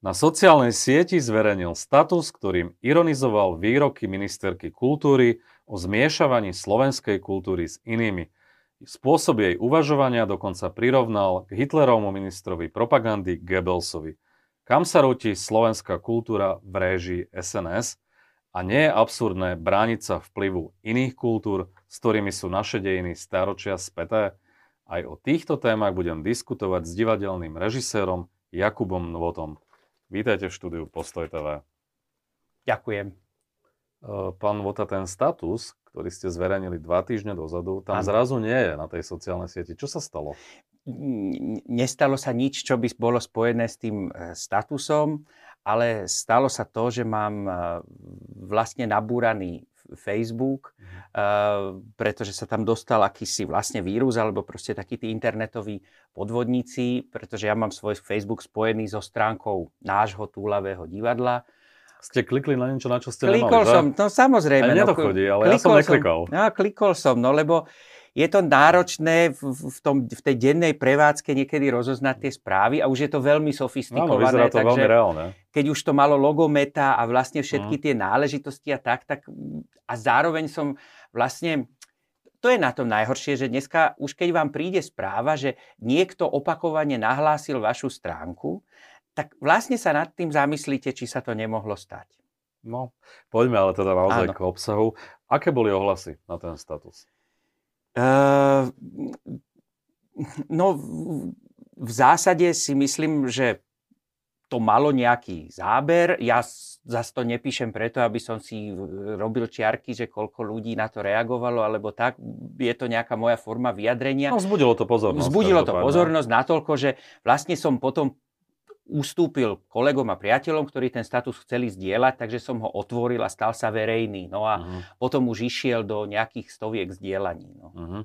Na sociálnej sieti zverejnil status, ktorým ironizoval výroky ministerky kultúry o zmiešavaní slovenskej kultúry s inými. Spôsob jej uvažovania dokonca prirovnal k Hitlerovmu ministrovi propagandy Goebbelsovi. Kam sa rúti slovenská kultúra v réžii SNS? A nie je absurdné brániť sa vplyvu iných kultúr, s ktorými sú naše dejiny staročia späté? Aj o týchto témach budem diskutovať s divadelným režisérom Jakubom Nvotom. Vítajte v štúdiu Postoj TV. Ďakujem. Pán Vota, ten status, ktorý ste zverejnili dva týždne dozadu, tam ano. zrazu nie je na tej sociálnej sieti. Čo sa stalo? Nestalo sa nič, čo by bolo spojené s tým e, statusom, ale stalo sa to, že mám e, vlastne nabúraný Facebook, uh, pretože sa tam dostal akýsi vlastne vírus alebo proste takí tí internetoví podvodníci, pretože ja mám svoj Facebook spojený so stránkou nášho túlavého divadla. Ste klikli na niečo, na čo ste klikol nemali, som, že? no samozrejme. Aj mne to no, chodí, ale ja som neklikal. Som, no, klikol som, no lebo je to náročné v, v, tom, v tej dennej prevádzke niekedy rozoznať tie správy a už je to veľmi sofistikované. Áno, to takže veľmi reálne. Keď už to malo logometa a vlastne všetky mm. tie náležitosti a tak, tak a zároveň som vlastne to je na tom najhoršie, že dneska už keď vám príde správa, že niekto opakovane nahlásil vašu stránku, tak vlastne sa nad tým zamyslíte, či sa to nemohlo stať. No, poďme ale teda naozaj Áno. k obsahu. Aké boli ohlasy na ten status? Uh, no, v zásade si myslím, že to malo nejaký záber. Ja zase to nepíšem preto, aby som si robil čiarky, že koľko ľudí na to reagovalo, alebo tak. Je to nejaká moja forma vyjadrenia. No, vzbudilo to pozornosť. Vzbudilo to pozornosť natoľko, že vlastne som potom ustúpil kolegom a priateľom, ktorí ten status chceli zdieľať, takže som ho otvoril a stal sa verejný. No a uh-huh. potom už išiel do nejakých stoviek zdieľaní. No. Uh-huh.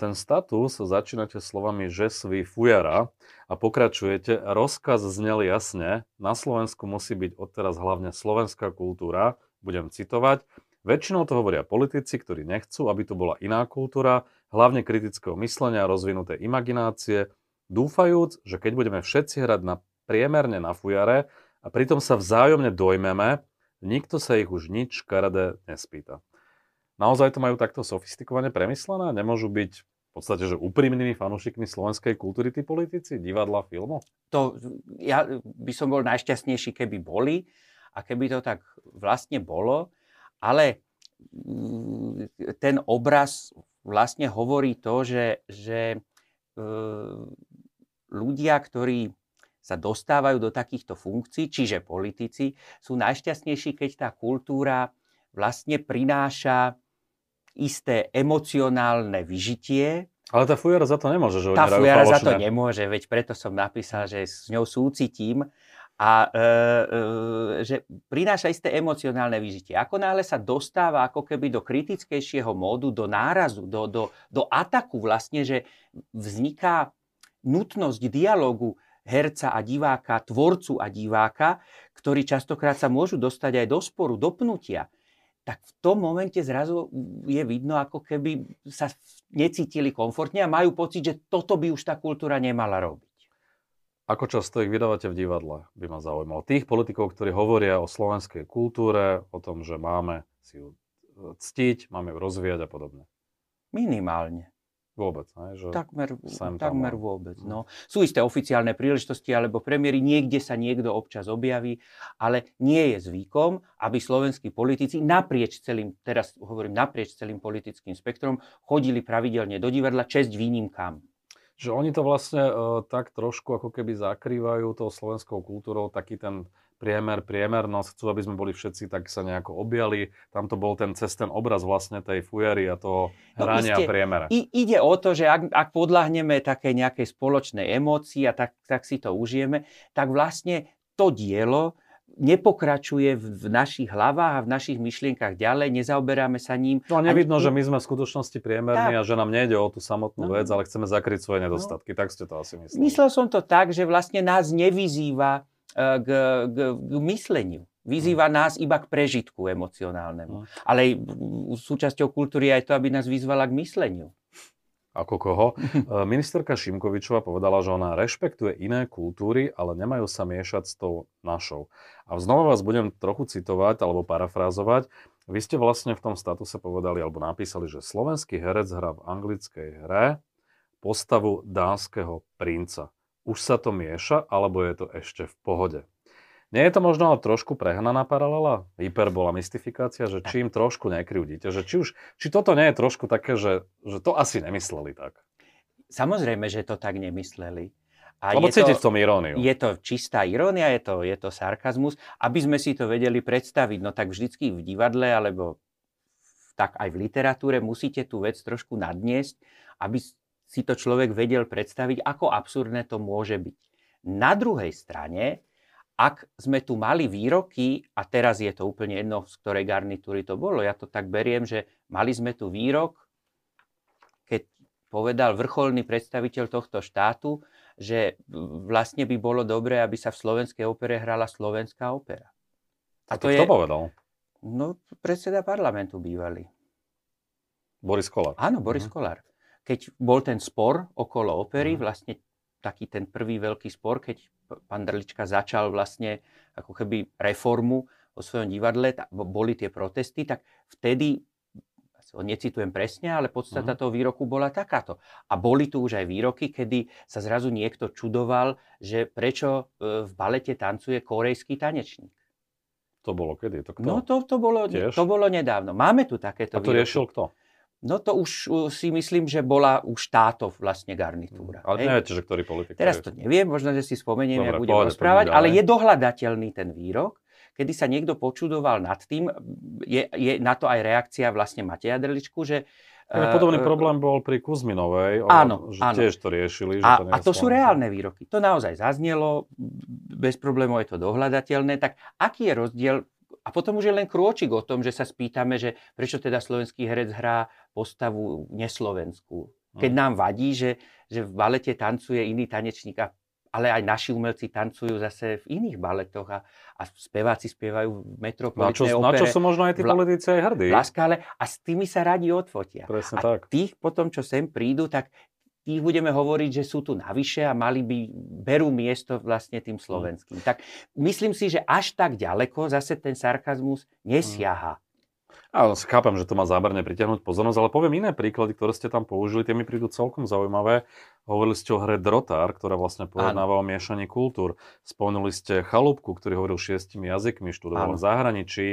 Ten status začínate slovami že svý fujara a pokračujete. Rozkaz znel jasne, na Slovensku musí byť odteraz hlavne slovenská kultúra, budem citovať. Väčšinou to hovoria politici, ktorí nechcú, aby to bola iná kultúra, hlavne kritického myslenia, rozvinuté imaginácie, dúfajúc, že keď budeme všetci hrať na priemerne na fujare a pritom sa vzájomne dojmeme, nikto sa ich už nič škaredé nespýta. Naozaj to majú takto sofistikovane premyslené? Nemôžu byť v podstate, že úprimnými fanúšikmi slovenskej kultúry tí politici, divadla, filmu? To, ja by som bol najšťastnejší, keby boli a keby to tak vlastne bolo, ale mm, ten obraz vlastne hovorí to, že, že e, ľudia, ktorí sa dostávajú do takýchto funkcií, čiže politici, sú najšťastnejší, keď tá kultúra vlastne prináša isté emocionálne vyžitie. Ale tá fujara za to nemôže, že Tá fujara za to nemôže, veď preto som napísal, že s ňou súcitím a e, e, že prináša isté emocionálne vyžitie. Ako náhle sa dostáva ako keby do kritickejšieho módu, do nárazu, do, do, do ataku vlastne, že vzniká nutnosť dialogu herca a diváka, tvorcu a diváka, ktorí častokrát sa môžu dostať aj do sporu, do pnutia, tak v tom momente zrazu je vidno, ako keby sa necítili komfortne a majú pocit, že toto by už tá kultúra nemala robiť. Ako často ich vydávate v divadle, by ma zaujímalo. Tých politikov, ktorí hovoria o slovenskej kultúre, o tom, že máme si ju ctiť, máme ju rozvíjať a podobne. Minimálne. Vôbec, ne? Že takmer, takmer vôbec. No. Sú isté oficiálne príležitosti alebo premiéry, niekde sa niekto občas objaví, ale nie je zvykom, aby slovenskí politici naprieč celým, teraz hovorím naprieč celým politickým spektrom, chodili pravidelne do divadla, česť výnimkám. Že oni to vlastne uh, tak trošku ako keby zakrývajú tou slovenskou kultúrou, taký ten priemer, priemernosť, chcú, aby sme boli všetci tak sa nejako objali. Tam to bol ten cez ten obraz vlastne tej fujary a toho no, hrania no, priemera. I, ide o to, že ak, ak podľahneme také nejakej spoločnej emócii a tak, tak si to užijeme, tak vlastne to dielo nepokračuje v, v našich hlavách a v našich myšlienkach ďalej, nezaoberáme sa ním. No a nevidno, ani... že my sme v skutočnosti priemerní tak. a že nám nejde o tú samotnú no. vec, ale chceme zakryť svoje no. nedostatky. No. Tak ste to asi mysleli. Myslel som to tak, že vlastne nás nevyzýva E, k, k, k mysleniu. Vyzýva hm. nás iba k prežitku emocionálnemu. Hm. Ale súčasťou kultúry je aj to, aby nás vyzvala k mysleniu. Ako koho? E, ministerka Šimkovičová povedala, že ona rešpektuje iné kultúry, ale nemajú sa miešať s tou našou. A znova vás budem trochu citovať alebo parafrázovať. Vy ste vlastne v tom statuse povedali alebo napísali, že slovenský herec hrá v anglickej hre postavu dánskeho princa. Už sa to mieša, alebo je to ešte v pohode? Nie je to možno ale trošku prehnaná paralela? Hyperbola, mystifikácia, že či im trošku nekryvdíte, že či, už, či toto nie je trošku také, že, že to asi nemysleli tak? Samozrejme, že to tak nemysleli. A Lebo je cítiť to, v tom iróniu. Je to čistá irónia, je to, je to sarkazmus. Aby sme si to vedeli predstaviť, no tak vždycky v divadle alebo tak aj v literatúre musíte tú vec trošku nadniesť, aby si to človek vedel predstaviť, ako absurdné to môže byť. Na druhej strane, ak sme tu mali výroky, a teraz je to úplne jedno, z ktorej garnitúry to bolo, ja to tak beriem, že mali sme tu výrok, keď povedal vrcholný predstaviteľ tohto štátu, že vlastne by bolo dobré, aby sa v slovenskej opere hrala slovenská opera. A, a to je, kto povedal? No, predseda parlamentu bývalý. Boris Kolár. Áno, Boris uh-huh. Kolár. Keď bol ten spor okolo opery, uh-huh. vlastne taký ten prvý veľký spor, keď pán Drlička začal vlastne ako keby reformu vo svojom divadle, tak boli tie protesty, tak vtedy necitujem presne, ale podstata uh-huh. toho výroku bola takáto. A boli tu už aj výroky, kedy sa zrazu niekto čudoval, že prečo e, v balete tancuje korejský tanečník. To bolo kedy? To kto? No to, to, bolo, to bolo nedávno. Máme tu takéto A to výroky. riešil kto? No to už si myslím, že bola už táto vlastne garnitúra. Ale neviete, že ktorý politik Teraz to neviem, možno, že si spomeniem, ja budem rozprávať, ale je dohľadateľný ten výrok, kedy sa niekto počudoval nad tým, je, je na to aj reakcia vlastne Mateja Drličku, že podobný uh, problém bol pri Kuzminovej, áno, že áno. tiež to riešili. Že a, to a to sú reálne výroky. To naozaj zaznelo, bez problémov je to dohľadateľné. Tak aký je rozdiel a potom už je len krôčik o tom, že sa spýtame, že prečo teda slovenský herec hrá postavu neslovenskú. Keď no. nám vadí, že, že v balete tancuje iný tanečník, ale aj naši umelci tancujú zase v iných baletoch a, a speváci spievajú v metropolitnej na čo, opere. Na čo sú možno aj tí politici aj hrdí. Laskále, a s tými sa radi odfotia. Presne a tak. tých potom, čo sem prídu, tak tých budeme hovoriť, že sú tu navyše a mali by, berú miesto vlastne tým slovenským. Tak myslím si, že až tak ďaleko zase ten sarkazmus nesiaha. Ja chápem, že to má záberne pritiahnuť pozornosť, ale poviem iné príklady, ktoré ste tam použili, tie mi prídu celkom zaujímavé. Hovorili ste o hre Drotár, ktorá vlastne pojednáva o miešaní kultúr. Spomenuli ste Chalúbku, ktorý hovoril šiestimi jazykmi, študoval v zahraničí.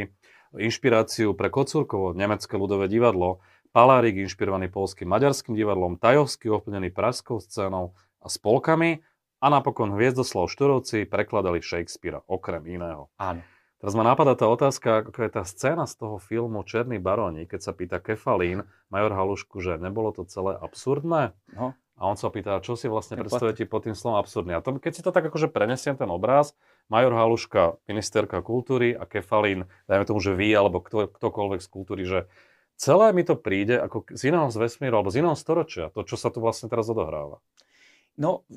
Inšpiráciu pre Kocúrkovo, nemecké ľudové divadlo. Palárik inšpirovaný polským maďarským divadlom, Tajovský ovplyvnený pražskou scénou a spolkami a napokon Hviezdoslav Šturovci prekladali Shakespearea, okrem iného. Áno. Teraz ma napadá tá otázka, ako je tá scéna z toho filmu Černý baróni, keď sa pýta Kefalín, major Halušku, že nebolo to celé absurdné? No. A on sa pýta, čo si vlastne predstavujete pod tým slovom absurdný. A to, keď si to tak akože prenesiem ten obraz, major Haluška, ministerka kultúry a Kefalín, dajme tomu, že vy alebo kto, ktokoľvek z kultúry, že celé mi to príde ako z iného z vesmíru alebo z iného storočia, to, čo sa tu vlastne teraz odohráva. No,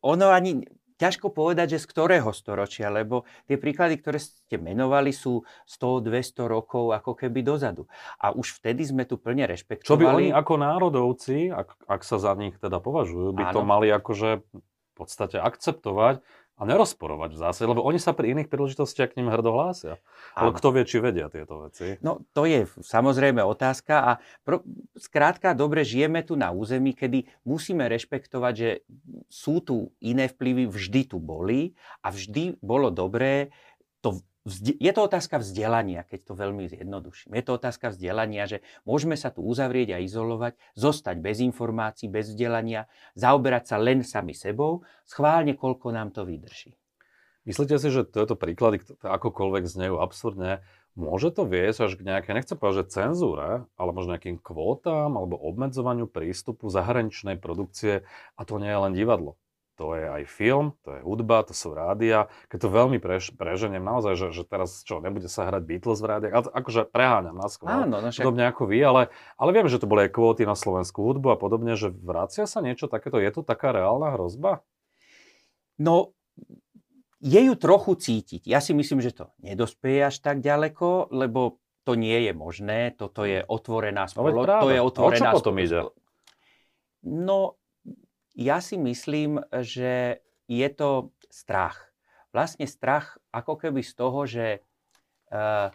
ono ani ťažko povedať, že z ktorého storočia, lebo tie príklady, ktoré ste menovali, sú 100-200 rokov ako keby dozadu. A už vtedy sme tu plne rešpektovali. Čo by oni ako národovci, ak, ak sa za nich teda považujú, by Áno. to mali akože v podstate akceptovať a nerozporovať v zásade, lebo oni sa pri iných príležitostiach k ním hrdo hlásia. Ale kto vie, či vedia tieto veci? No, to je samozrejme otázka a pro, skrátka, dobre, žijeme tu na území, kedy musíme rešpektovať, že sú tu iné vplyvy, vždy tu boli a vždy bolo dobré to je to otázka vzdelania, keď to veľmi zjednoduším. Je to otázka vzdelania, že môžeme sa tu uzavrieť a izolovať, zostať bez informácií, bez vzdelania, zaoberať sa len sami sebou, schválne, koľko nám to vydrží. Myslíte si, že tieto príklady, akokoľvek znejú absurdne, môže to viesť až k nejaké, nechcem povedať, že cenzúre, ale možno nejakým kvótam alebo obmedzovaniu prístupu zahraničnej produkcie a to nie je len divadlo to je aj film, to je hudba, to sú rádia. Keď to veľmi prež, preženiem naozaj, že, že teraz čo, nebude sa hrať Beatles v rádiách, ale akože preháňam na skôr, Áno, no však... podobne ako vy, ale, ale viem, že to boli aj kvóty na slovenskú hudbu a podobne, že vracia sa niečo takéto, je to taká reálna hrozba? No, je ju trochu cítiť. Ja si myslím, že to nedospieje až tak ďaleko, lebo to nie je možné, toto je otvorená spoločnosť. No, to je otvorená o čo potom ide? No, ja si myslím, že je to strach. Vlastne strach ako keby z toho, že uh,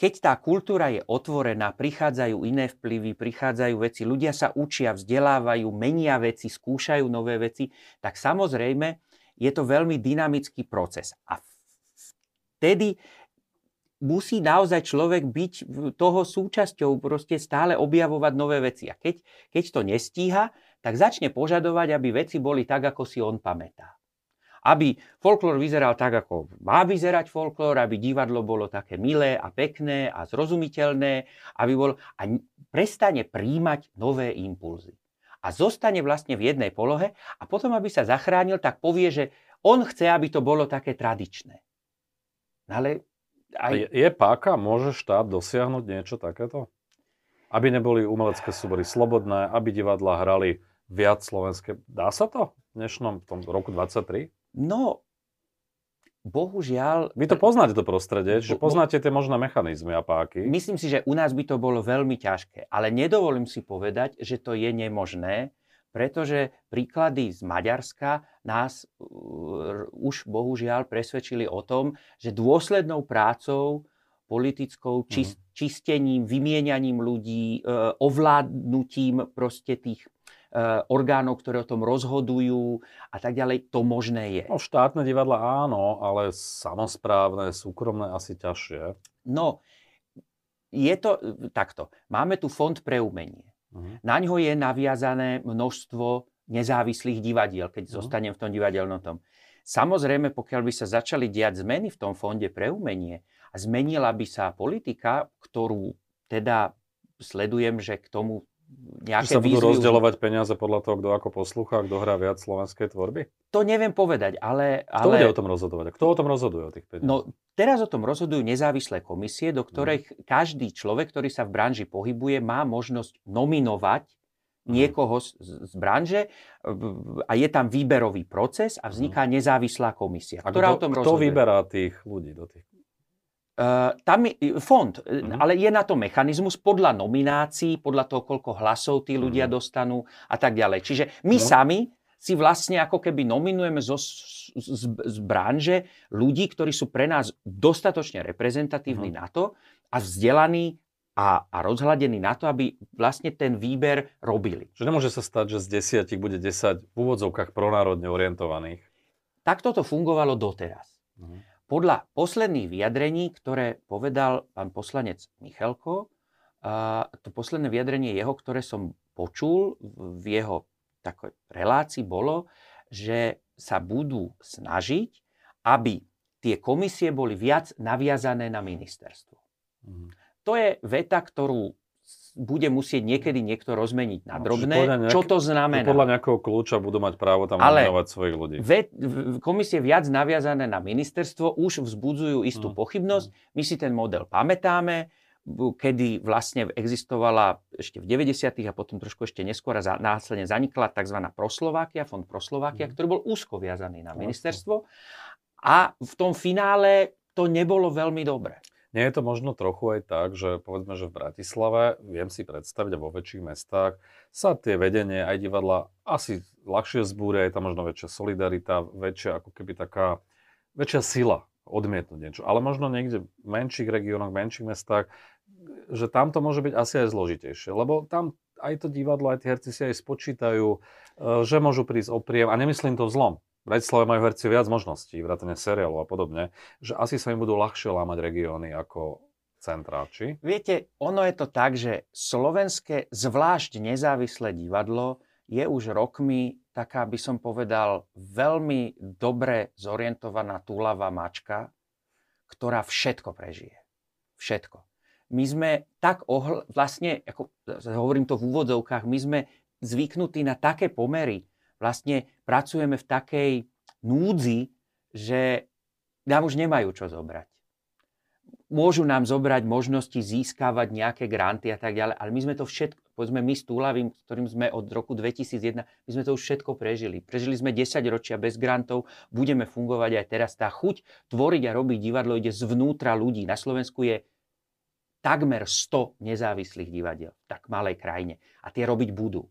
keď tá kultúra je otvorená, prichádzajú iné vplyvy, prichádzajú veci, ľudia sa učia, vzdelávajú, menia veci, skúšajú nové veci, tak samozrejme je to veľmi dynamický proces. A vtedy musí naozaj človek byť toho súčasťou, proste stále objavovať nové veci. A keď, keď to nestíha, tak začne požadovať, aby veci boli tak, ako si on pamätá aby folklór vyzeral tak, ako má vyzerať folklór, aby divadlo bolo také milé a pekné a zrozumiteľné, aby bol, a prestane príjmať nové impulzy. A zostane vlastne v jednej polohe a potom, aby sa zachránil, tak povie, že on chce, aby to bolo také tradičné. Ale aj... je, je páka, môže štát dosiahnuť niečo takéto? Aby neboli umelecké súbory slobodné, aby divadla hrali viac slovenské. Dá sa to v dnešnom v tom roku 23? No, bohužiaľ... Vy to poznáte to prostredie, že poznáte tie možné mechanizmy a páky. Myslím si, že u nás by to bolo veľmi ťažké, ale nedovolím si povedať, že to je nemožné, pretože príklady z Maďarska nás uh, už bohužiaľ presvedčili o tom, že dôslednou prácou politickou, mhm. čist, čistením, vymienianím ľudí, uh, ovládnutím proste tých orgánov, ktoré o tom rozhodujú a tak ďalej, to možné je. No, štátne divadla áno, ale samozprávne, súkromné asi ťažšie. No, je to takto. Máme tu fond pre umenie. Uh-huh. Na ňo je naviazané množstvo nezávislých divadiel, keď uh-huh. zostanem v tom divadelnom tom. Samozrejme, pokiaľ by sa začali diať zmeny v tom fonde pre umenie a zmenila by sa politika, ktorú teda sledujem, že k tomu nejaké sa budú rozdeľovať peniaze podľa toho, kto ako poslúcha, kto hrá viac slovenskej tvorby? To neviem povedať, ale... Kto ale... bude o tom rozhodovať? Kto o tom rozhoduje o tých peniazoch? No, teraz o tom rozhodujú nezávislé komisie, do ktorých hmm. každý človek, ktorý sa v branži pohybuje, má možnosť nominovať mhm. niekoho z, z branže a je tam výberový proces a vzniká mhm. nezávislá komisia, ktorá kto, o tom rozhoduje. Kto vyberá tých ľudí do tých tam je fond, uh-huh. ale je na to mechanizmus podľa nominácií, podľa toho, koľko hlasov tí ľudia uh-huh. dostanú a tak ďalej. Čiže my uh-huh. sami si vlastne ako keby nominujeme zo, z, z, z branže ľudí, ktorí sú pre nás dostatočne reprezentatívni uh-huh. na to a vzdelaní a, a rozhľadení na to, aby vlastne ten výber robili. Čiže nemôže sa stať, že z desiatich bude 10 v úvodzovkách pronárodne orientovaných. Takto to fungovalo doteraz. Uh-huh. Podľa posledných vyjadrení, ktoré povedal pán poslanec Michalko, a to posledné vyjadrenie jeho, ktoré som počul v jeho takoj relácii, bolo, že sa budú snažiť, aby tie komisie boli viac naviazané na ministerstvo. Mm. To je veta, ktorú bude musieť niekedy niekto rozmeniť na no, drobné. Nejaký, čo to znamená? Podľa nejakého kľúča budú mať právo tam nominovať svojich ľudí. Ve, komisie viac naviazané na ministerstvo už vzbudzujú istú mm. pochybnosť. My si ten model pamätáme, kedy vlastne existovala ešte v 90. a potom trošku ešte neskôr a za, následne zanikla tzv. Proslovákia, fond Proslovákia, mm. ktorý bol úzko viazaný na ministerstvo. A v tom finále to nebolo veľmi dobré. Nie je to možno trochu aj tak, že povedzme, že v Bratislave, viem si predstaviť, vo väčších mestách sa tie vedenie aj divadla asi ľahšie zbúria, je tam možno väčšia solidarita, väčšia ako keby taká, väčšia sila odmietnúť niečo. Ale možno niekde v menších regiónoch, menších mestách, že tam to môže byť asi aj zložitejšie, lebo tam aj to divadlo, aj tí herci si aj spočítajú, e, že môžu prísť o príjem, a nemyslím to zlom. Bratislave majú herci viac možností, vrátane seriálov a podobne, že asi sa im budú ľahšie lámať regióny ako centráči. Viete, ono je to tak, že slovenské, zvlášť nezávislé divadlo, je už rokmi taká, by som povedal, veľmi dobre zorientovaná túlavá mačka, ktorá všetko prežije. Všetko. My sme tak ohl... vlastne, ako hovorím to v úvodzovkách, my sme zvyknutí na také pomery, vlastne pracujeme v takej núdzi, že nám už nemajú čo zobrať. Môžu nám zobrať možnosti získavať nejaké granty a tak ďalej, ale my sme to všetko, povedzme my s Túlavým, ktorým sme od roku 2001, my sme to už všetko prežili. Prežili sme 10 ročia bez grantov, budeme fungovať aj teraz. Tá chuť tvoriť a robiť divadlo ide zvnútra ľudí. Na Slovensku je takmer 100 nezávislých divadiel v tak malej krajine a tie robiť budú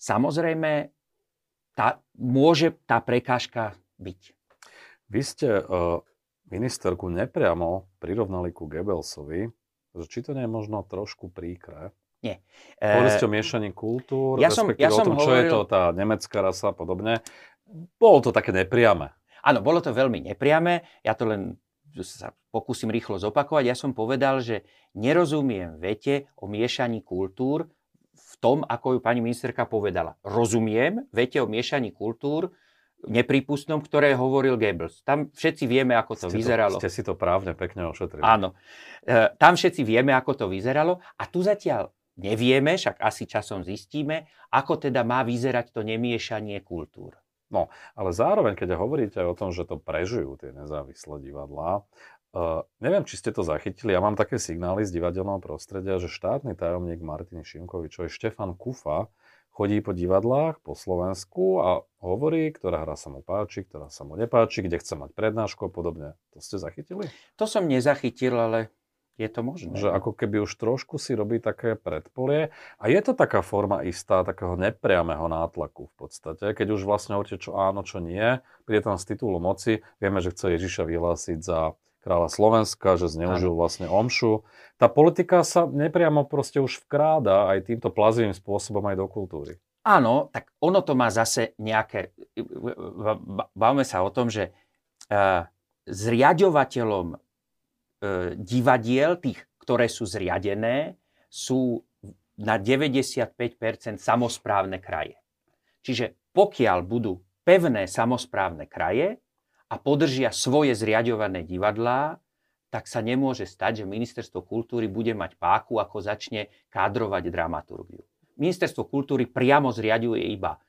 samozrejme tá, môže tá prekážka byť. Vy ste uh, ministerku nepriamo prirovnali ku Goebbelsovi, že či to nie je možno trošku príkre. Nie. Povedali ste o miešaní kultúr, ja som, ja o tom, čo hovoril... je to tá nemecká rasa a podobne. Bolo to také nepriame. Áno, bolo to veľmi nepriame. Ja to len sa pokúsim rýchlo zopakovať. Ja som povedal, že nerozumiem vete o miešaní kultúr v tom, ako ju pani ministerka povedala. Rozumiem vete o miešaní kultúr nepripustnom, ktoré hovoril Goebbels. Tam všetci vieme, ako to ste vyzeralo. To, ste si to právne pekne ošetrili. Áno. E, tam všetci vieme, ako to vyzeralo. A tu zatiaľ nevieme, však asi časom zistíme, ako teda má vyzerať to nemiešanie kultúr. No, ale zároveň, keď hovoríte o tom, že to prežijú tie nezávislé divadlá, uh, neviem, či ste to zachytili, ja mám také signály z divadelného prostredia, že štátny tajomník Martiny Šimkovičový, Štefan Kufa, chodí po divadlách po Slovensku a hovorí, ktorá hra sa mu páči, ktorá sa mu nepáči, kde chce mať prednášku a podobne. To ste zachytili? To som nezachytil, ale je to možné. Že ako keby už trošku si robí také predpolie. A je to taká forma istá, takého nepriamého nátlaku v podstate. Keď už vlastne hovoríte, čo áno, čo nie, príde tam z titulu moci. Vieme, že chce Ježiša vyhlásiť za kráľa Slovenska, že zneužil vlastne omšu. Tá politika sa nepriamo proste už vkráda aj týmto plazivým spôsobom aj do kultúry. Áno, tak ono to má zase nejaké... Bavme sa o tom, že uh, zriadovateľom E, divadiel, tých, ktoré sú zriadené, sú na 95% samozprávne kraje. Čiže pokiaľ budú pevné samozprávne kraje a podržia svoje zriadované divadlá, tak sa nemôže stať, že Ministerstvo kultúry bude mať páku, ako začne kádrovať dramaturgiu. Ministerstvo kultúry priamo zriaduje iba e,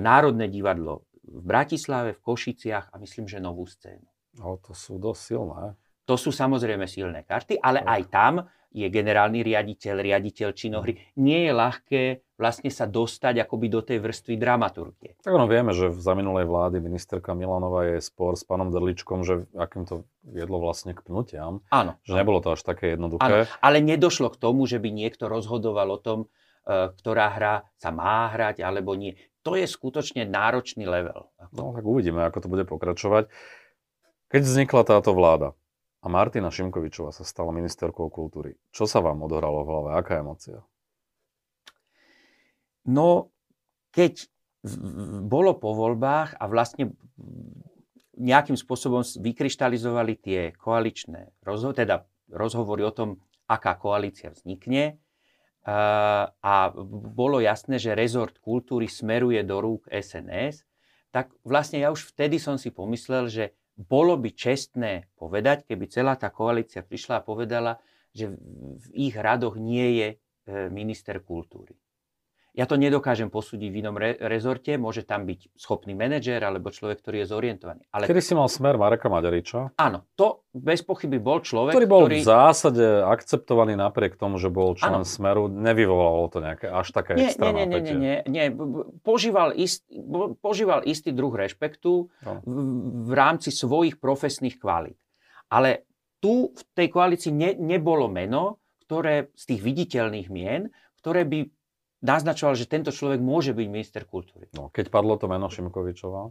Národné divadlo v Bratislave, v Košiciach a myslím, že novú scénu. No, to sú dosť silné. To sú samozrejme silné karty, ale aj tam je generálny riaditeľ, riaditeľ činohry. Nie je ľahké vlastne sa dostať akoby do tej vrstvy dramaturgie. Tak ono vieme, že za minulej vlády ministerka Milanova je spor s pánom Drličkom, že akým to viedlo vlastne k pnutiam. Áno. Že nebolo to až také jednoduché. Áno, ale nedošlo k tomu, že by niekto rozhodoval o tom, e, ktorá hra sa má hrať alebo nie. To je skutočne náročný level. No tak uvidíme, ako to bude pokračovať. Keď vznikla táto vláda, a Martina Šimkovičová sa stala ministerkou kultúry. Čo sa vám odohralo v hlave? Aká emocia? No, keď bolo po voľbách a vlastne nejakým spôsobom vykryštalizovali tie koaličné rozho- teda rozhovory o tom, aká koalícia vznikne, a bolo jasné, že rezort kultúry smeruje do rúk SNS, tak vlastne ja už vtedy som si pomyslel, že bolo by čestné povedať, keby celá tá koalícia prišla a povedala, že v ich radoch nie je e, minister kultúry. Ja to nedokážem posúdiť v inom re- rezorte, môže tam byť schopný manažér alebo človek, ktorý je zorientovaný. Ale... Kedy si mal smer Mareka Maďariča? Áno, to bez pochyby bol človek, ktorý bol ktorý... v zásade akceptovaný napriek tomu, že bol člen ano. smeru. Nevyvolalo to nejaké až také nie, extra nie, nie, nie, nie, nie. Požíval, ist, požíval istý druh rešpektu no. v, v rámci svojich profesných kvalít. Ale tu v tej koalícii ne, nebolo meno, ktoré z tých viditeľných mien, ktoré by naznačoval, že tento človek môže byť minister kultúry. No, keď padlo to meno Šimkovičová?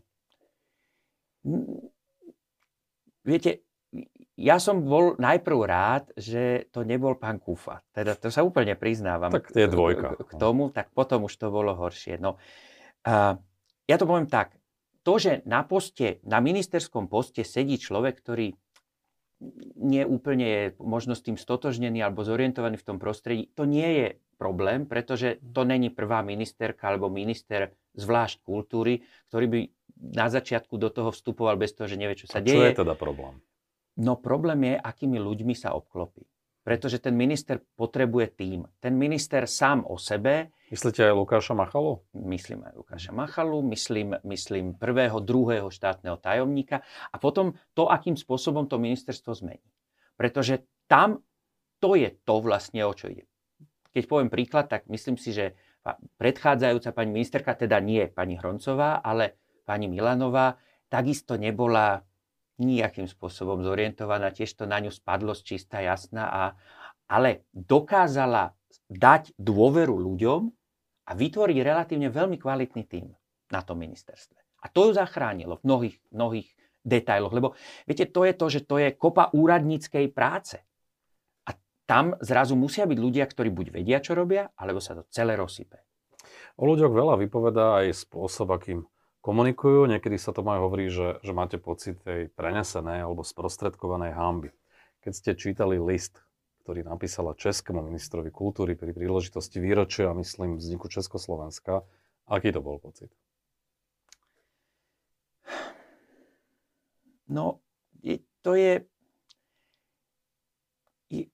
Viete, ja som bol najprv rád, že to nebol pán Kufa. Teda to sa úplne priznávam. Tak je dvojka. K, k tomu, tak potom už to bolo horšie. No, uh, ja to poviem tak. To, že na poste, na ministerskom poste sedí človek, ktorý nie úplne je možno s tým stotožnený alebo zorientovaný v tom prostredí, to nie je problém, pretože to není prvá ministerka alebo minister zvlášť kultúry, ktorý by na začiatku do toho vstupoval bez toho, že nevie, čo sa A deje. Čo je teda problém? No problém je, akými ľuďmi sa obklopí. Pretože ten minister potrebuje tým. Ten minister sám o sebe... Myslíte aj Lukáša Machalu? Myslím aj Lukáša Machalu, myslím, myslím prvého, druhého štátneho tajomníka a potom to, akým spôsobom to ministerstvo zmení. Pretože tam to je to vlastne, o čo ide. Keď poviem príklad, tak myslím si, že predchádzajúca pani ministerka, teda nie pani Hroncová, ale pani Milanová, takisto nebola nejakým spôsobom zorientovaná, tiež to na ňu spadlo z čistá jasná, a, ale dokázala dať dôveru ľuďom a vytvorí relatívne veľmi kvalitný tím na tom ministerstve. A to ju zachránilo v mnohých, mnohých detailoch, lebo viete, to je to, že to je kopa úradníckej práce. A tam zrazu musia byť ľudia, ktorí buď vedia, čo robia, alebo sa to celé rozsype. O ľuďoch veľa vypovedá aj spôsob, akým komunikujú. Niekedy sa to aj hovorí, že, že máte pocit tej prenesenej alebo sprostredkovanej hamby. Keď ste čítali list, ktorý napísala českému ministrovi kultúry pri príležitosti výročia, myslím, vzniku Československa, aký to bol pocit? No, je, to je...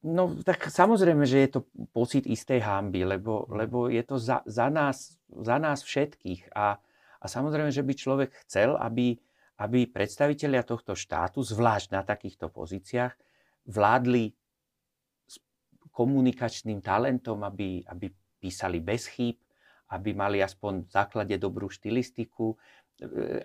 No, tak samozrejme, že je to pocit istej hamby, lebo, mhm. lebo je to za, za, nás, za nás všetkých. A, a samozrejme, že by človek chcel, aby, aby predstavitelia tohto štátu, zvlášť na takýchto pozíciách, vládli s komunikačným talentom, aby, aby písali bez chýb, aby mali aspoň v základe dobrú štilistiku,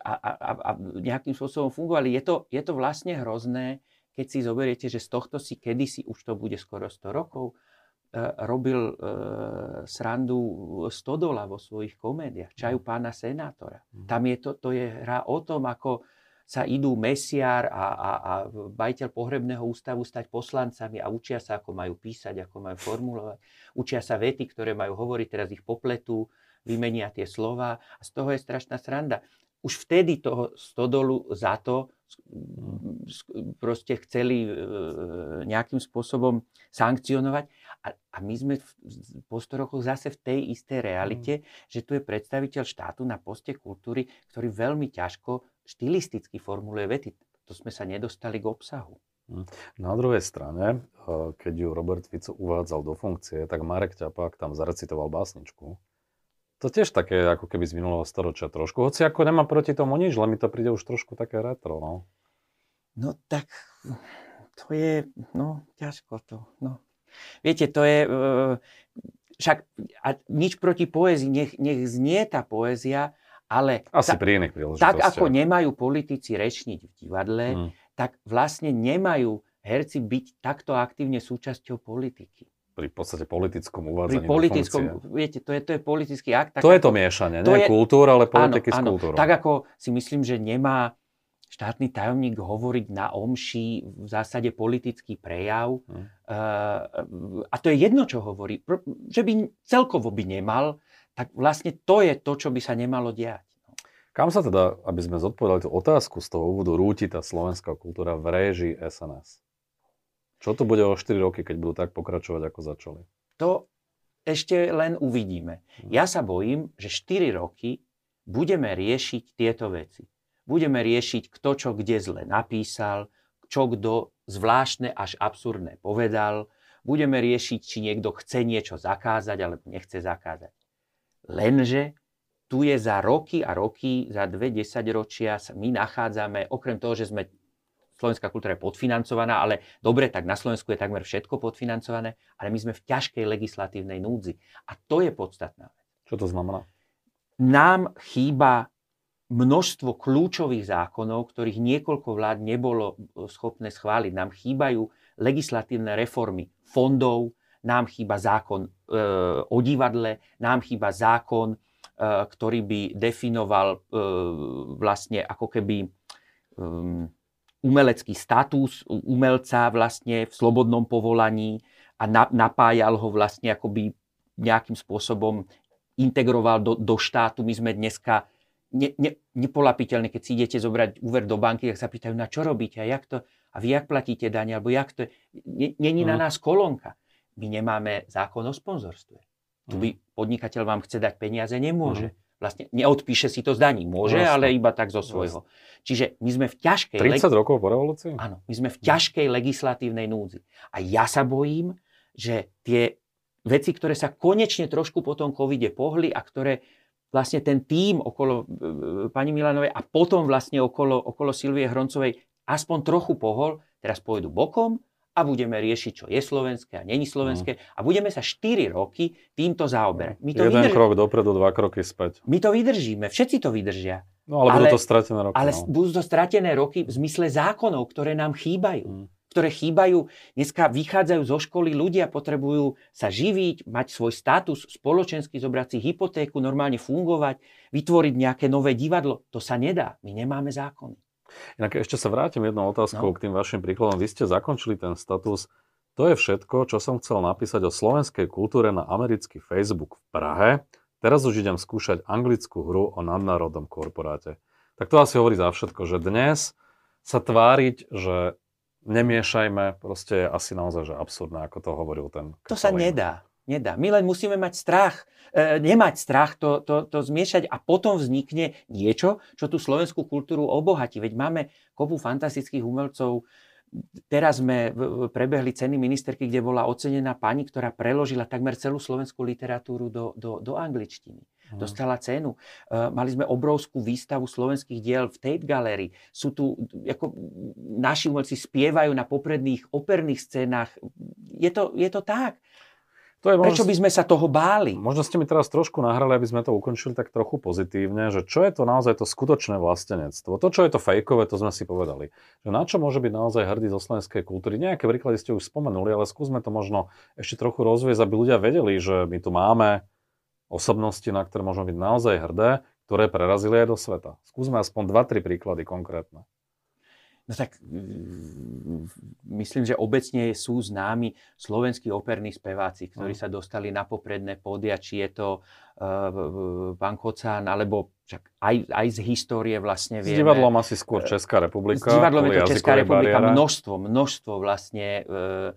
a, a, a nejakým spôsobom fungovali. Je to, je to vlastne hrozné, keď si zoberiete, že z tohto si kedysi, už to bude skoro 100 rokov, robil e, srandu Stodola vo svojich komédiách, čaju pána senátora. Mhm. Tam je to, to je hra o tom, ako sa idú mesiar a, a, a bajiteľ pohrebného ústavu stať poslancami a učia sa, ako majú písať, ako majú formulovať. Učia sa vety, ktoré majú hovoriť, teraz ich popletú, vymenia tie slova a z toho je strašná sranda už vtedy toho stodolu za to proste chceli e, nejakým spôsobom sankcionovať. A, a my sme v, po 100 rokoch zase v tej istej realite, mm. že tu je predstaviteľ štátu na poste kultúry, ktorý veľmi ťažko štilisticky formuluje vety. To sme sa nedostali k obsahu. Mm. Na druhej strane, e, keď ju Robert Fico uvádzal do funkcie, tak Marek Ťapák tam zarecitoval básničku, to tiež také ako keby z minulého storočia trošku. Hoci ako nemá proti tomu nič, len mi to príde už trošku také retro. No, no tak to je, no ťažko to. No. Viete, to je, uh, však a nič proti poézii, nech, nech znie tá poézia, ale Asi ta, pri iných tak ako nemajú politici rečniť v divadle, hmm. tak vlastne nemajú herci byť takto aktívne súčasťou politiky pri podstate politickom uvádzaní pri politickom, viete, to je, to je politický akt. Tak to ako, je to miešanie, nie je, kultúra, ale politiky áno, s kultúrou. Tak ako si myslím, že nemá štátny tajomník hovoriť na omši v zásade politický prejav. Hmm. Uh, a to je jedno, čo hovorí. Že by celkovo by nemal, tak vlastne to je to, čo by sa nemalo diať. Kam sa teda, aby sme zodpovedali tú otázku z toho úvodu, rúti tá slovenská kultúra v réžii SNS? Čo to bude o 4 roky, keď budú tak pokračovať, ako začali? To ešte len uvidíme. Hm. Ja sa bojím, že 4 roky budeme riešiť tieto veci. Budeme riešiť, kto čo kde zle napísal, čo kto zvláštne až absurdné povedal. Budeme riešiť, či niekto chce niečo zakázať alebo nechce zakázať. Lenže tu je za roky a roky, za dve desaťročia sa my nachádzame, okrem toho, že sme slovenská kultúra je podfinancovaná, ale dobre, tak na Slovensku je takmer všetko podfinancované, ale my sme v ťažkej legislatívnej núdzi. A to je podstatná vec. Čo to znamená? Nám chýba množstvo kľúčových zákonov, ktorých niekoľko vlád nebolo schopné schváliť. Nám chýbajú legislatívne reformy fondov, nám chýba zákon e, o divadle, nám chýba zákon, e, ktorý by definoval e, vlastne ako keby e, umelecký status umelca vlastne v slobodnom povolaní a na, napájal ho vlastne akoby nejakým spôsobom integroval do, do štátu. My sme dneska ne, ne, nepolapiteľní, keď si idete zobrať úver do banky, tak sa pýtajú, na čo robíte a jak to, a vy jak platíte daň, alebo jak to je. Není na mhm. nás kolónka. My nemáme zákon o sponzorstve. Tu by mhm. podnikateľ vám chce dať peniaze, nemôže. Mm vlastne neodpíše si to zdaní. Môže, Jasne. ale iba tak zo svojho. Jasne. Čiže my sme v ťažkej... 30 leg... rokov po revolúcii? Áno, my sme v ťažkej legislatívnej núdzi. A ja sa bojím, že tie veci, ktoré sa konečne trošku po tom covide pohli a ktoré vlastne ten tým okolo e, e, pani Milanovej a potom vlastne okolo, okolo Silvie Hroncovej aspoň trochu pohol, teraz pôjdu bokom a budeme riešiť, čo je slovenské a není slovenské mm. a budeme sa 4 roky týmto zaoberať. My to Jeden vydrž... krok dopredu, dva kroky späť. My to vydržíme, všetci to vydržia. No ale, ale budú to stratené roky. Ale no. budú to stratené roky v zmysle zákonov, ktoré nám chýbajú. Mm. ktoré chýbajú. Dneska vychádzajú zo školy, ľudia potrebujú sa živiť, mať svoj status, spoločensky zobrať si hypotéku, normálne fungovať, vytvoriť nejaké nové divadlo. To sa nedá. My nemáme zákony. Inak ešte sa vrátim jednou otázkou no. k tým vašim príkladom. Vy ste zakončili ten status. To je všetko, čo som chcel napísať o slovenskej kultúre na americký Facebook v Prahe. Teraz už idem skúšať anglickú hru o nadnárodnom korporáte. Tak to asi hovorí za všetko, že dnes sa tváriť, že nemiešajme, proste je asi naozaj že absurdné, ako to hovoril ten... To sa nedá. Nedá. My len musíme mať strach. E, nemať strach, to, to, to zmiešať a potom vznikne niečo, čo tú slovenskú kultúru obohatí. Veď máme kopu fantastických umelcov, Teraz sme prebehli ceny ministerky, kde bola ocenená pani, ktorá preložila takmer celú slovenskú literatúru do, do, do angličtiny. Hmm. Dostala cenu. Uh, mali sme obrovskú výstavu slovenských diel v Tate Gallery. Sú tu, ako naši umelci spievajú na popredných operných scénách. Je to, je to tak. To je možno, Prečo by sme sa toho báli? Možno ste mi teraz trošku nahrali, aby sme to ukončili tak trochu pozitívne, že čo je to naozaj to skutočné vlastenectvo. To, čo je to fejkové, to sme si povedali. Že na čo môže byť naozaj hrdý zo slovenskej kultúry? Nejaké príklady ste už spomenuli, ale skúsme to možno ešte trochu rozviesť, aby ľudia vedeli, že my tu máme osobnosti, na ktoré môžeme byť naozaj hrdé, ktoré prerazili aj do sveta. Skúsme aspoň 2-3 príklady konkrétne. No tak mm, myslím, že obecne sú známi slovenskí operní speváci, ktorí sa dostali na popredné pódia, či je to uh, pán Kocán, alebo však aj, aj z histórie vlastne vieme. S divadlom asi skôr Česká republika. S divadlom je to Česká republika, bariéra. množstvo, množstvo vlastne. Uh,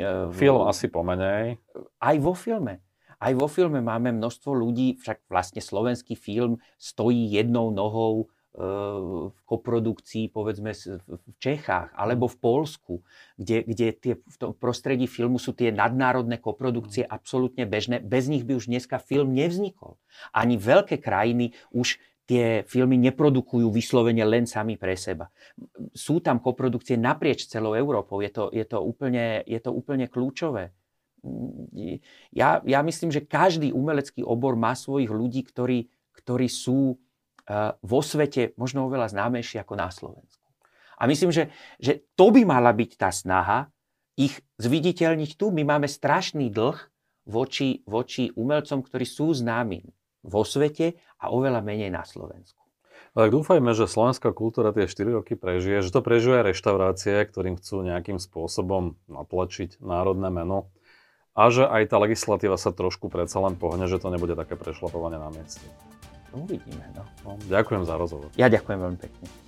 uh, Film asi pomenej. Aj vo filme. Aj vo filme máme množstvo ľudí, však vlastne slovenský film stojí jednou nohou v koprodukcii, povedzme, v Čechách alebo v Polsku, kde, kde tie, v tom prostredí filmu sú tie nadnárodné koprodukcie mm. absolútne bežné. Bez nich by už dneska film nevznikol. Ani veľké krajiny už tie filmy neprodukujú vyslovene len sami pre seba. Sú tam koprodukcie naprieč celou Európou. Je to, je to, úplne, je to úplne kľúčové. Ja, ja myslím, že každý umelecký obor má svojich ľudí, ktorí, ktorí sú vo svete možno oveľa známejšie ako na Slovensku. A myslím, že, že to by mala byť tá snaha ich zviditeľniť tu. My máme strašný dlh voči, voči umelcom, ktorí sú známi vo svete a oveľa menej na Slovensku. Tak dúfajme, že slovenská kultúra tie 4 roky prežije, že to prežije aj reštaurácie, ktorým chcú nejakým spôsobom natlačiť národné meno a že aj tá legislatíva sa trošku predsa len pohne, že to nebude také prešlapovanie na mieste. Uvidíme. No. Ďakujem za rozhovor. Ja ďakujem veľmi pekne.